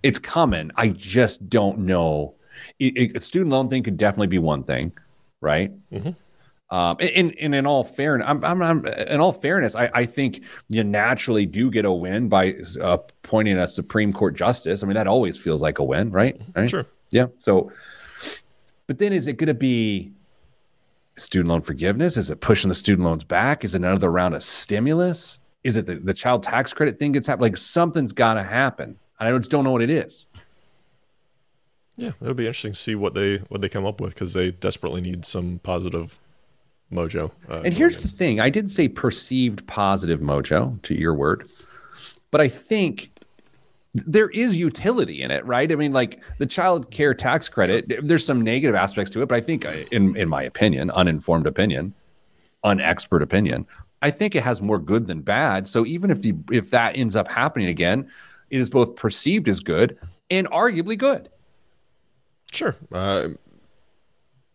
It's coming. I just don't know. It, it, a student loan thing could definitely be one thing, right? Mm-hmm. Um, and, and, in all fairness, I'm, I'm, I'm, in all fairness, I, I, think you naturally do get a win by uh, appointing a Supreme Court justice. I mean, that always feels like a win, right? Mm-hmm. right? Sure. Yeah. So, but then is it going to be student loan forgiveness? Is it pushing the student loans back? Is it another round of stimulus? Is it the, the child tax credit thing gets happened? Like something's got to happen. and I just don't know what it is. Yeah, it'll be interesting to see what they what they come up with because they desperately need some positive mojo. Uh, and here's the thing: I did say perceived positive mojo to your word, but I think there is utility in it, right? I mean, like the child care tax credit. There's some negative aspects to it, but I think, uh, in in my opinion, uninformed opinion, unexpert opinion, I think it has more good than bad. So even if the if that ends up happening again, it is both perceived as good and arguably good. Sure, uh,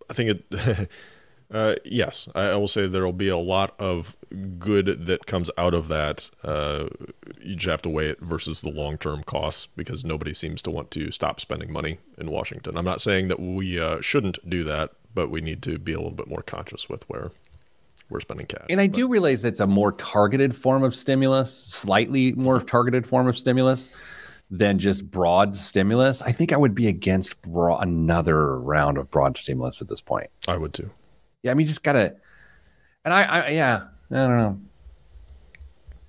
I think it. uh, yes, I, I, will say there will be a lot of good that comes out of that. Uh, you just have to weigh it versus the long term costs because nobody seems to want to stop spending money in Washington. I'm not saying that we uh, shouldn't do that, but we need to be a little bit more conscious with where we're spending cash. And I but. do realize it's a more targeted form of stimulus, slightly more targeted form of stimulus. than just broad stimulus, I think I would be against broad, another round of broad stimulus at this point. I would too. Yeah, I mean, just gotta. And I, I yeah, I don't know.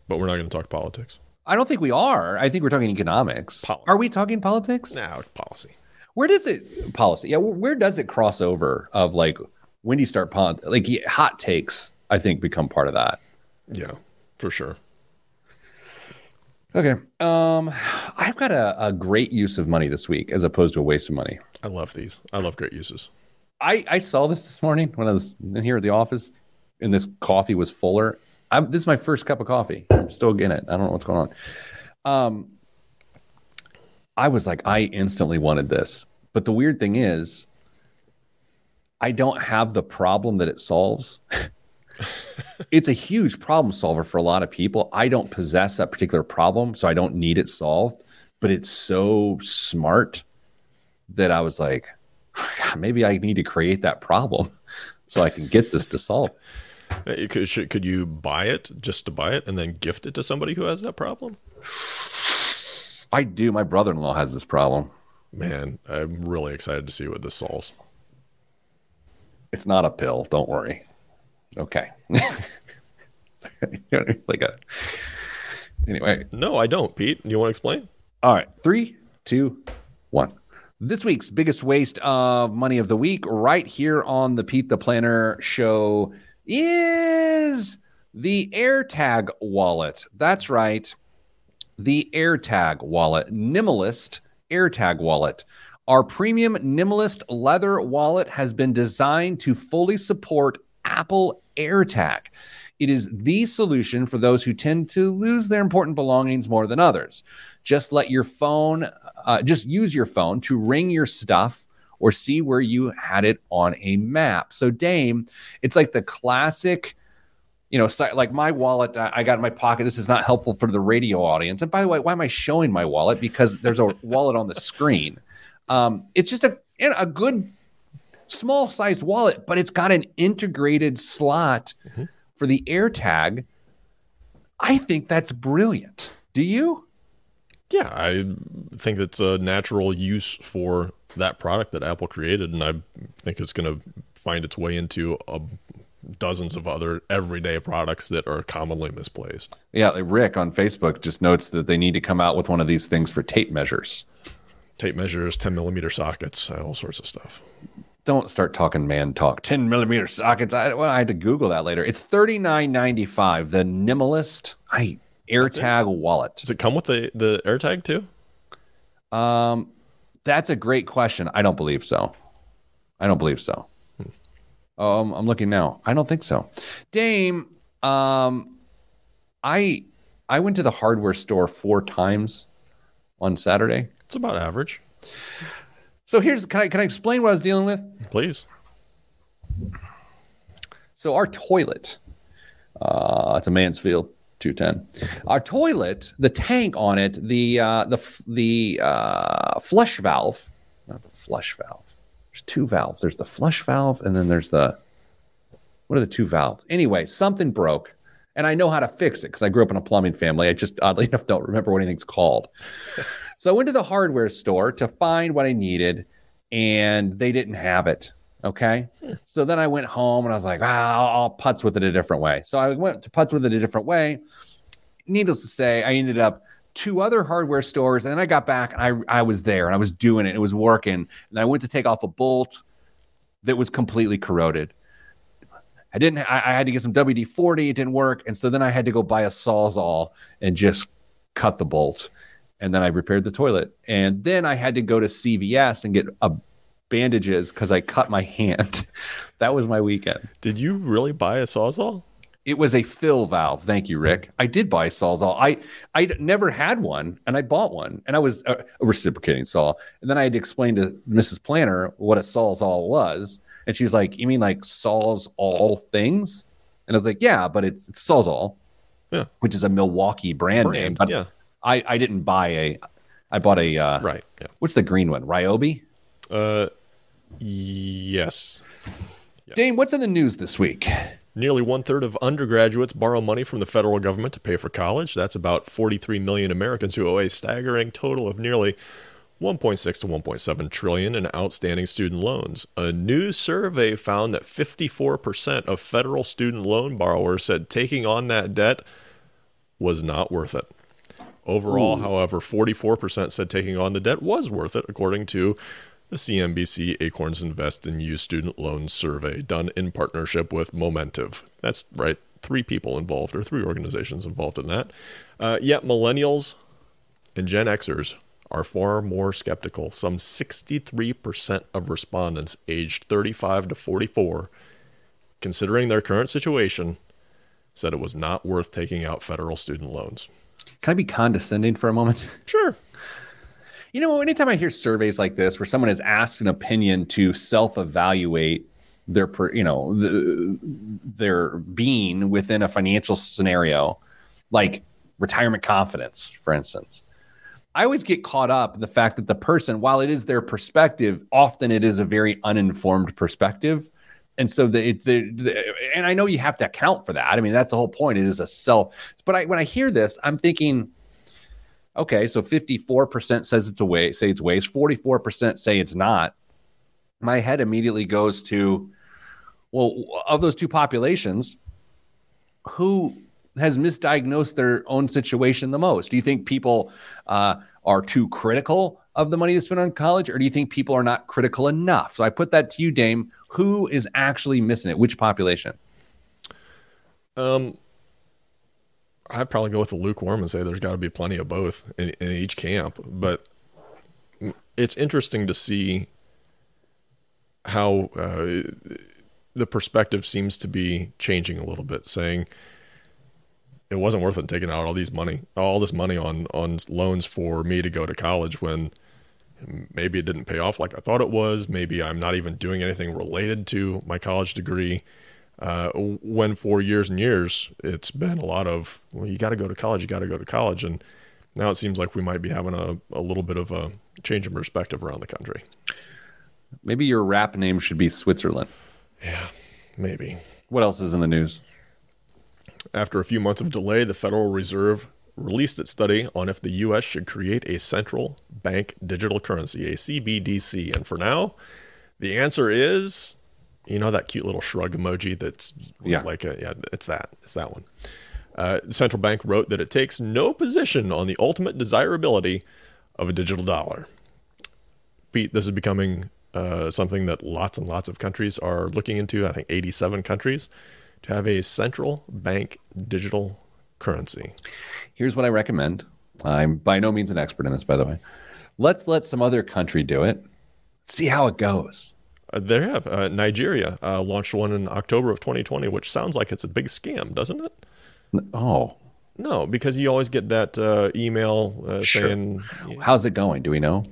But we're not going to talk politics. I don't think we are. I think we're talking economics. Policy. Are we talking politics? No, policy. Where does it policy? Yeah, where does it cross over? Of like when do you start pon- like hot takes? I think become part of that. Yeah, for sure. Okay. Um, I've got a, a great use of money this week as opposed to a waste of money. I love these. I love great uses. I, I saw this this morning when I was in here at the office, and this coffee was fuller. I'm, this is my first cup of coffee. I'm still in it. I don't know what's going on. Um, I was like, I instantly wanted this, but the weird thing is, I don't have the problem that it solves. it's a huge problem solver for a lot of people. I don't possess that particular problem, so I don't need it solved. But it's so smart that I was like, maybe I need to create that problem so I can get this to solve. Could, should, could you buy it just to buy it and then gift it to somebody who has that problem? I do. My brother in law has this problem. Man, I'm really excited to see what this solves. It's not a pill. Don't worry. Okay. like a. Anyway. No, I don't, Pete. You want to explain? All right. Three, two, one. This week's biggest waste of money of the week, right here on the Pete the Planner show, is the AirTag wallet. That's right. The AirTag wallet, Minimalist AirTag wallet. Our premium Minimalist leather wallet has been designed to fully support Apple AirTag. It is the solution for those who tend to lose their important belongings more than others. Just let your phone, uh, just use your phone to ring your stuff or see where you had it on a map. So, Dame, it's like the classic, you know, like my wallet I got in my pocket. This is not helpful for the radio audience. And by the way, why am I showing my wallet? Because there's a wallet on the screen. Um, it's just a, a good small sized wallet, but it's got an integrated slot mm-hmm. for the AirTag. I think that's brilliant. Do you? Yeah, I think it's a natural use for that product that Apple created, and I think it's going to find its way into a, dozens of other everyday products that are commonly misplaced. Yeah, like Rick on Facebook just notes that they need to come out with one of these things for tape measures. Tape measures, 10 millimeter sockets, all sorts of stuff don't start talking man talk. 10 millimeter sockets. I, well, I had to Google that later. It's thirty nine ninety five. The Minimalist I AirTag wallet. Does it come with the the AirTag too? Um, that's a great question. I don't believe so. I don't believe so. Hmm. Um, I'm looking now. I don't think so. Dame, um, I I went to the hardware store four times on Saturday. It's about average. So here's can I can I explain what I was dealing with? Please. So our toilet, uh, it's a Mansfield 210. Our toilet, the tank on it, the uh, the the uh, flush valve, not the flush valve. There's two valves. There's the flush valve, and then there's the what are the two valves? Anyway, something broke, and I know how to fix it because I grew up in a plumbing family. I just oddly enough don't remember what anything's called. So I went to the hardware store to find what I needed, and they didn't have it. Okay. Hmm. So then I went home and I was like, ah, I'll, I'll putz with it a different way. So I went to putz with it a different way. Needless to say, I ended up two other hardware stores, and then I got back and I I was there and I was doing it. It was working, and I went to take off a bolt that was completely corroded. I didn't. I, I had to get some WD forty. It didn't work, and so then I had to go buy a sawzall and just cut the bolt and then I repaired the toilet. And then I had to go to CVS and get a bandages because I cut my hand. that was my weekend. Did you really buy a sawzall? It was a fill valve. Thank you, Rick. I did buy a sawzall. I I never had one, and I bought one, and I was a, a reciprocating saw. And then I had to explain to Mrs. Planner what a sawzall was, and she was like, "You mean like saws all things?" And I was like, "Yeah, but it's it's sawzall." Yeah. Which is a Milwaukee brand, brand name, but yeah. I I didn't buy a. I bought a uh, right. Yeah. What's the green one? Ryobi. Uh, yes. Dame, what's in the news this week? Nearly one third of undergraduates borrow money from the federal government to pay for college. That's about 43 million Americans who owe a staggering total of nearly 1.6 to 1.7 trillion in outstanding student loans. A new survey found that 54% of federal student loan borrowers said taking on that debt was not worth it. Overall, Ooh. however, 44% said taking on the debt was worth it, according to the CNBC Acorns Invest in You Student Loans Survey done in partnership with Momentive. That's right, three people involved, or three organizations involved in that. Uh, yet millennials and Gen Xers are far more skeptical. Some 63% of respondents aged 35 to 44, considering their current situation, said it was not worth taking out federal student loans. Can I be condescending for a moment? Sure. You know, anytime I hear surveys like this where someone has asked an opinion to self-evaluate their, you know, the, their being within a financial scenario, like retirement confidence, for instance. I always get caught up in the fact that the person, while it is their perspective, often it is a very uninformed perspective. And so the, the, the, and I know you have to account for that. I mean, that's the whole point. It is a self. But I, when I hear this, I'm thinking, Okay, so 54% says it's a waste, say it's waste, 44% say it's not. My head immediately goes to, well, of those two populations, who has misdiagnosed their own situation the most? Do you think people uh, are too critical of the money to spend on college, or do you think people are not critical enough? So I put that to you, Dame. Who is actually missing it? Which population? Um, I'd probably go with the lukewarm and say there's got to be plenty of both in, in each camp. But it's interesting to see how uh, the perspective seems to be changing a little bit, saying it wasn't worth it taking out all these money, all this money on on loans for me to go to college when maybe it didn't pay off like I thought it was. Maybe I'm not even doing anything related to my college degree. Uh, when for years and years it's been a lot of well you got to go to college you got to go to college. And now it seems like we might be having a, a little bit of a change in perspective around the country. Maybe your rap name should be switzerland. Yeah maybe. What else is in the news after a few months of delay the federal reserve released its study on if the us should create a central bank digital currency a cbdc and for now the answer is you know that cute little shrug emoji that's yeah. like a, yeah, it's that. It's that one. Uh, the central bank wrote that it takes no position on the ultimate desirability of a digital dollar. Pete, this is becoming uh, something that lots and lots of countries are looking into. I think 87 countries to have a central bank digital currency. Here's what I recommend. I'm by no means an expert in this, by the way. Let's let some other country do it. See how it goes. Uh, they have. Uh, Nigeria uh, launched one in October of 2020, which sounds like it's a big scam, doesn't it? Oh. No, because you always get that uh, email uh, sure. saying. How's it going? Do we know?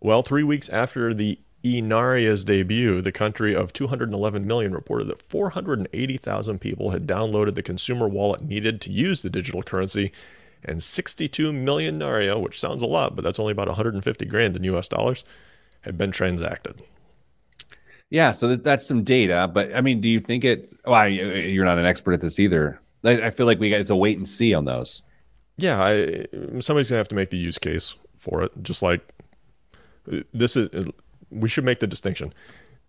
Well, three weeks after the eNaira's debut, the country of 211 million reported that 480,000 people had downloaded the consumer wallet needed to use the digital currency, and 62 million Naira, which sounds a lot, but that's only about 150 grand in US dollars, had been transacted. Yeah, so that's some data, but I mean, do you think it? Well, you're not an expert at this either. I, I feel like we got it's a wait and see on those. Yeah, I, somebody's gonna have to make the use case for it. Just like uh, this is, we should make the distinction.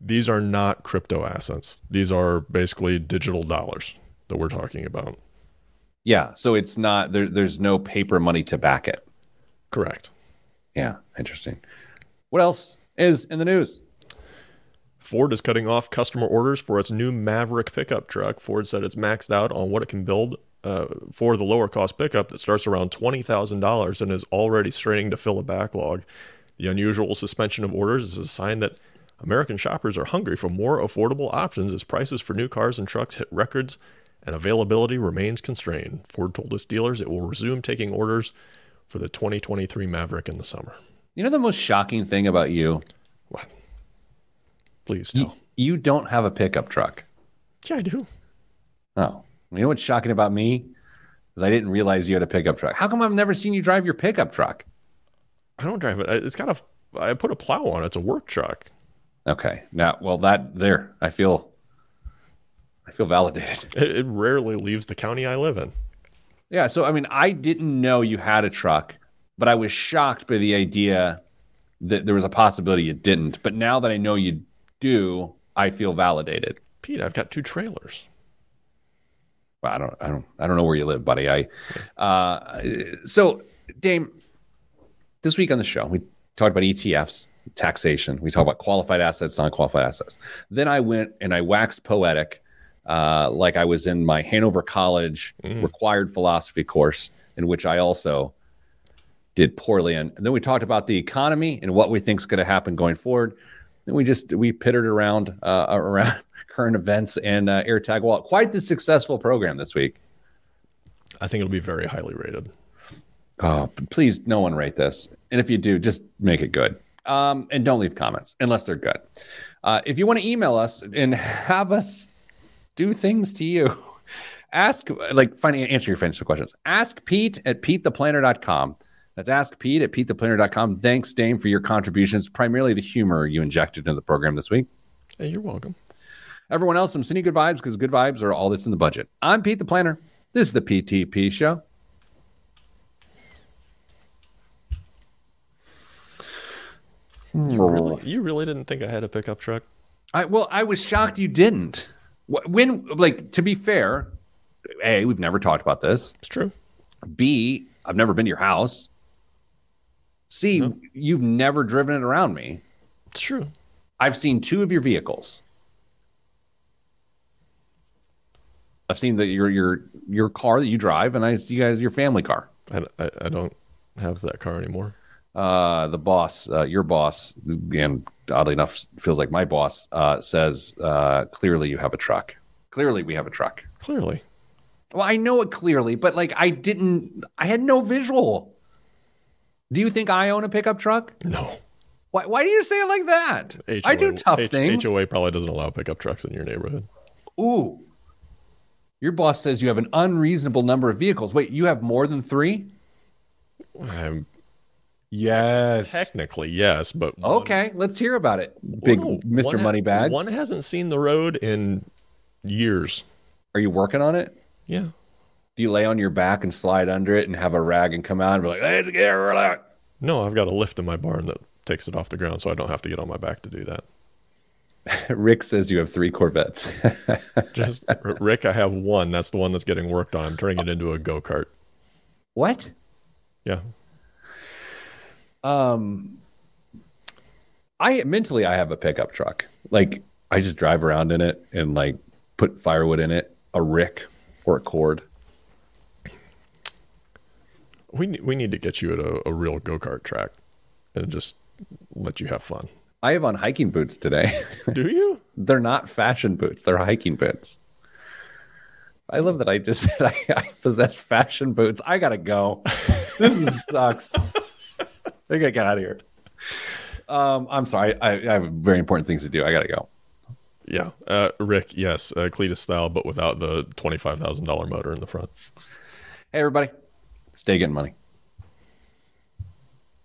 These are not crypto assets. These are basically digital dollars that we're talking about. Yeah, so it's not there. There's no paper money to back it. Correct. Yeah, interesting. What else is in the news? Ford is cutting off customer orders for its new Maverick pickup truck. Ford said it's maxed out on what it can build uh, for the lower cost pickup that starts around $20,000 and is already straining to fill a backlog. The unusual suspension of orders is a sign that American shoppers are hungry for more affordable options as prices for new cars and trucks hit records and availability remains constrained. Ford told its dealers it will resume taking orders for the 2023 Maverick in the summer. You know the most shocking thing about you? What? Please tell. You, you don't have a pickup truck. Yeah, I do. Oh, you know what's shocking about me? Is I didn't realize you had a pickup truck. How come I've never seen you drive your pickup truck? I don't drive it. It's got a. I put a plow on it. It's a work truck. Okay. Now, well, that there, I feel. I feel validated. It, it rarely leaves the county I live in. Yeah. So, I mean, I didn't know you had a truck, but I was shocked by the idea that there was a possibility you didn't. But now that I know you do, I feel validated. Pete, I've got two trailers. Well, I don't, I don't, I don't know where you live, buddy. I, uh, so Dame, this week on the show, we talked about ETFs, taxation. We talked about qualified assets, non-qualified assets. Then I went and I waxed poetic, uh, like I was in my Hanover College Mm. required philosophy course, in which I also did poorly. And, and then we talked about the economy and what we think is going to happen going forward. Then we just we pittered around uh, around current events and uh, AirTag Wallet. Quite the successful program this week. I think it'll be very highly rated. Oh, please, no one rate this. And if you do, just make it good. Um, and don't leave comments unless they're good. Uh, if you want to email us and have us do things to you, ask, like, find, answer your financial questions. Ask Pete at PeteThePlanner.com. That's Ask Pete at PeteThePlanner.com. Thanks, Dame, for your contributions, primarily the humor you injected into the program this week. Hey, you're welcome. Everyone else, I'm sending good vibes because good vibes are all that's in the budget. I'm Pete the Planner. This is the PTP Show. Hmm. You really, you really didn't think I had a pickup truck? I well, I was shocked you didn't. When, like, to be fair, a we've never talked about this. It's true. B I've never been to your house. C No. you've never driven it around me. It's true. I've seen two of your vehicles. I've seen that your your your car that you drive, and I see you guys your family car. I, I, I don't have that car anymore. Uh, the boss, uh, your boss, and oddly enough, feels like my boss, uh, says uh, clearly you have a truck. Clearly, we have a truck. Clearly. Well, I know it clearly, but like I didn't, I had no visual. Do you think I own a pickup truck? No. Why, why do you say it like that? I do tough H- things. HOA probably doesn't allow pickup trucks in your neighborhood. Ooh. Your boss says you have an unreasonable number of vehicles. Wait, you have more than three? I'm Yes. technically yes, but one- Okay, let's hear about it. Big no, Mr. one ha- Moneybags. One hasn't seen the road in years. Are you working on it? Yeah. Do you lay on your back and slide under it and have a rag and come out and be like, hey, get relax? No, I've got a lift in my barn that takes it off the ground, so I don't have to get on my back to do that. Rick says you have three Corvettes. Just Rick, I have one. That's the one that's getting worked on. I'm turning it into a go kart. what? Yeah. Um, I mentally I have a pickup truck. Like I just drive around in it and like put firewood in it, a rick or a cord. We we need to get you at a, a real go kart track and just let you have fun. I have on hiking boots today. Do you? they're not fashion boots; they're hiking boots. I love that I just said I, I possess fashion boots. I gotta go. This is, sucks. I gotta get out of here. Um, I'm sorry. I, I have very important things to do. I gotta go. Yeah. Uh, Rick, yes, uh, Cletus style, but without the twenty five thousand dollar motor in the front. Hey, everybody, stay getting money.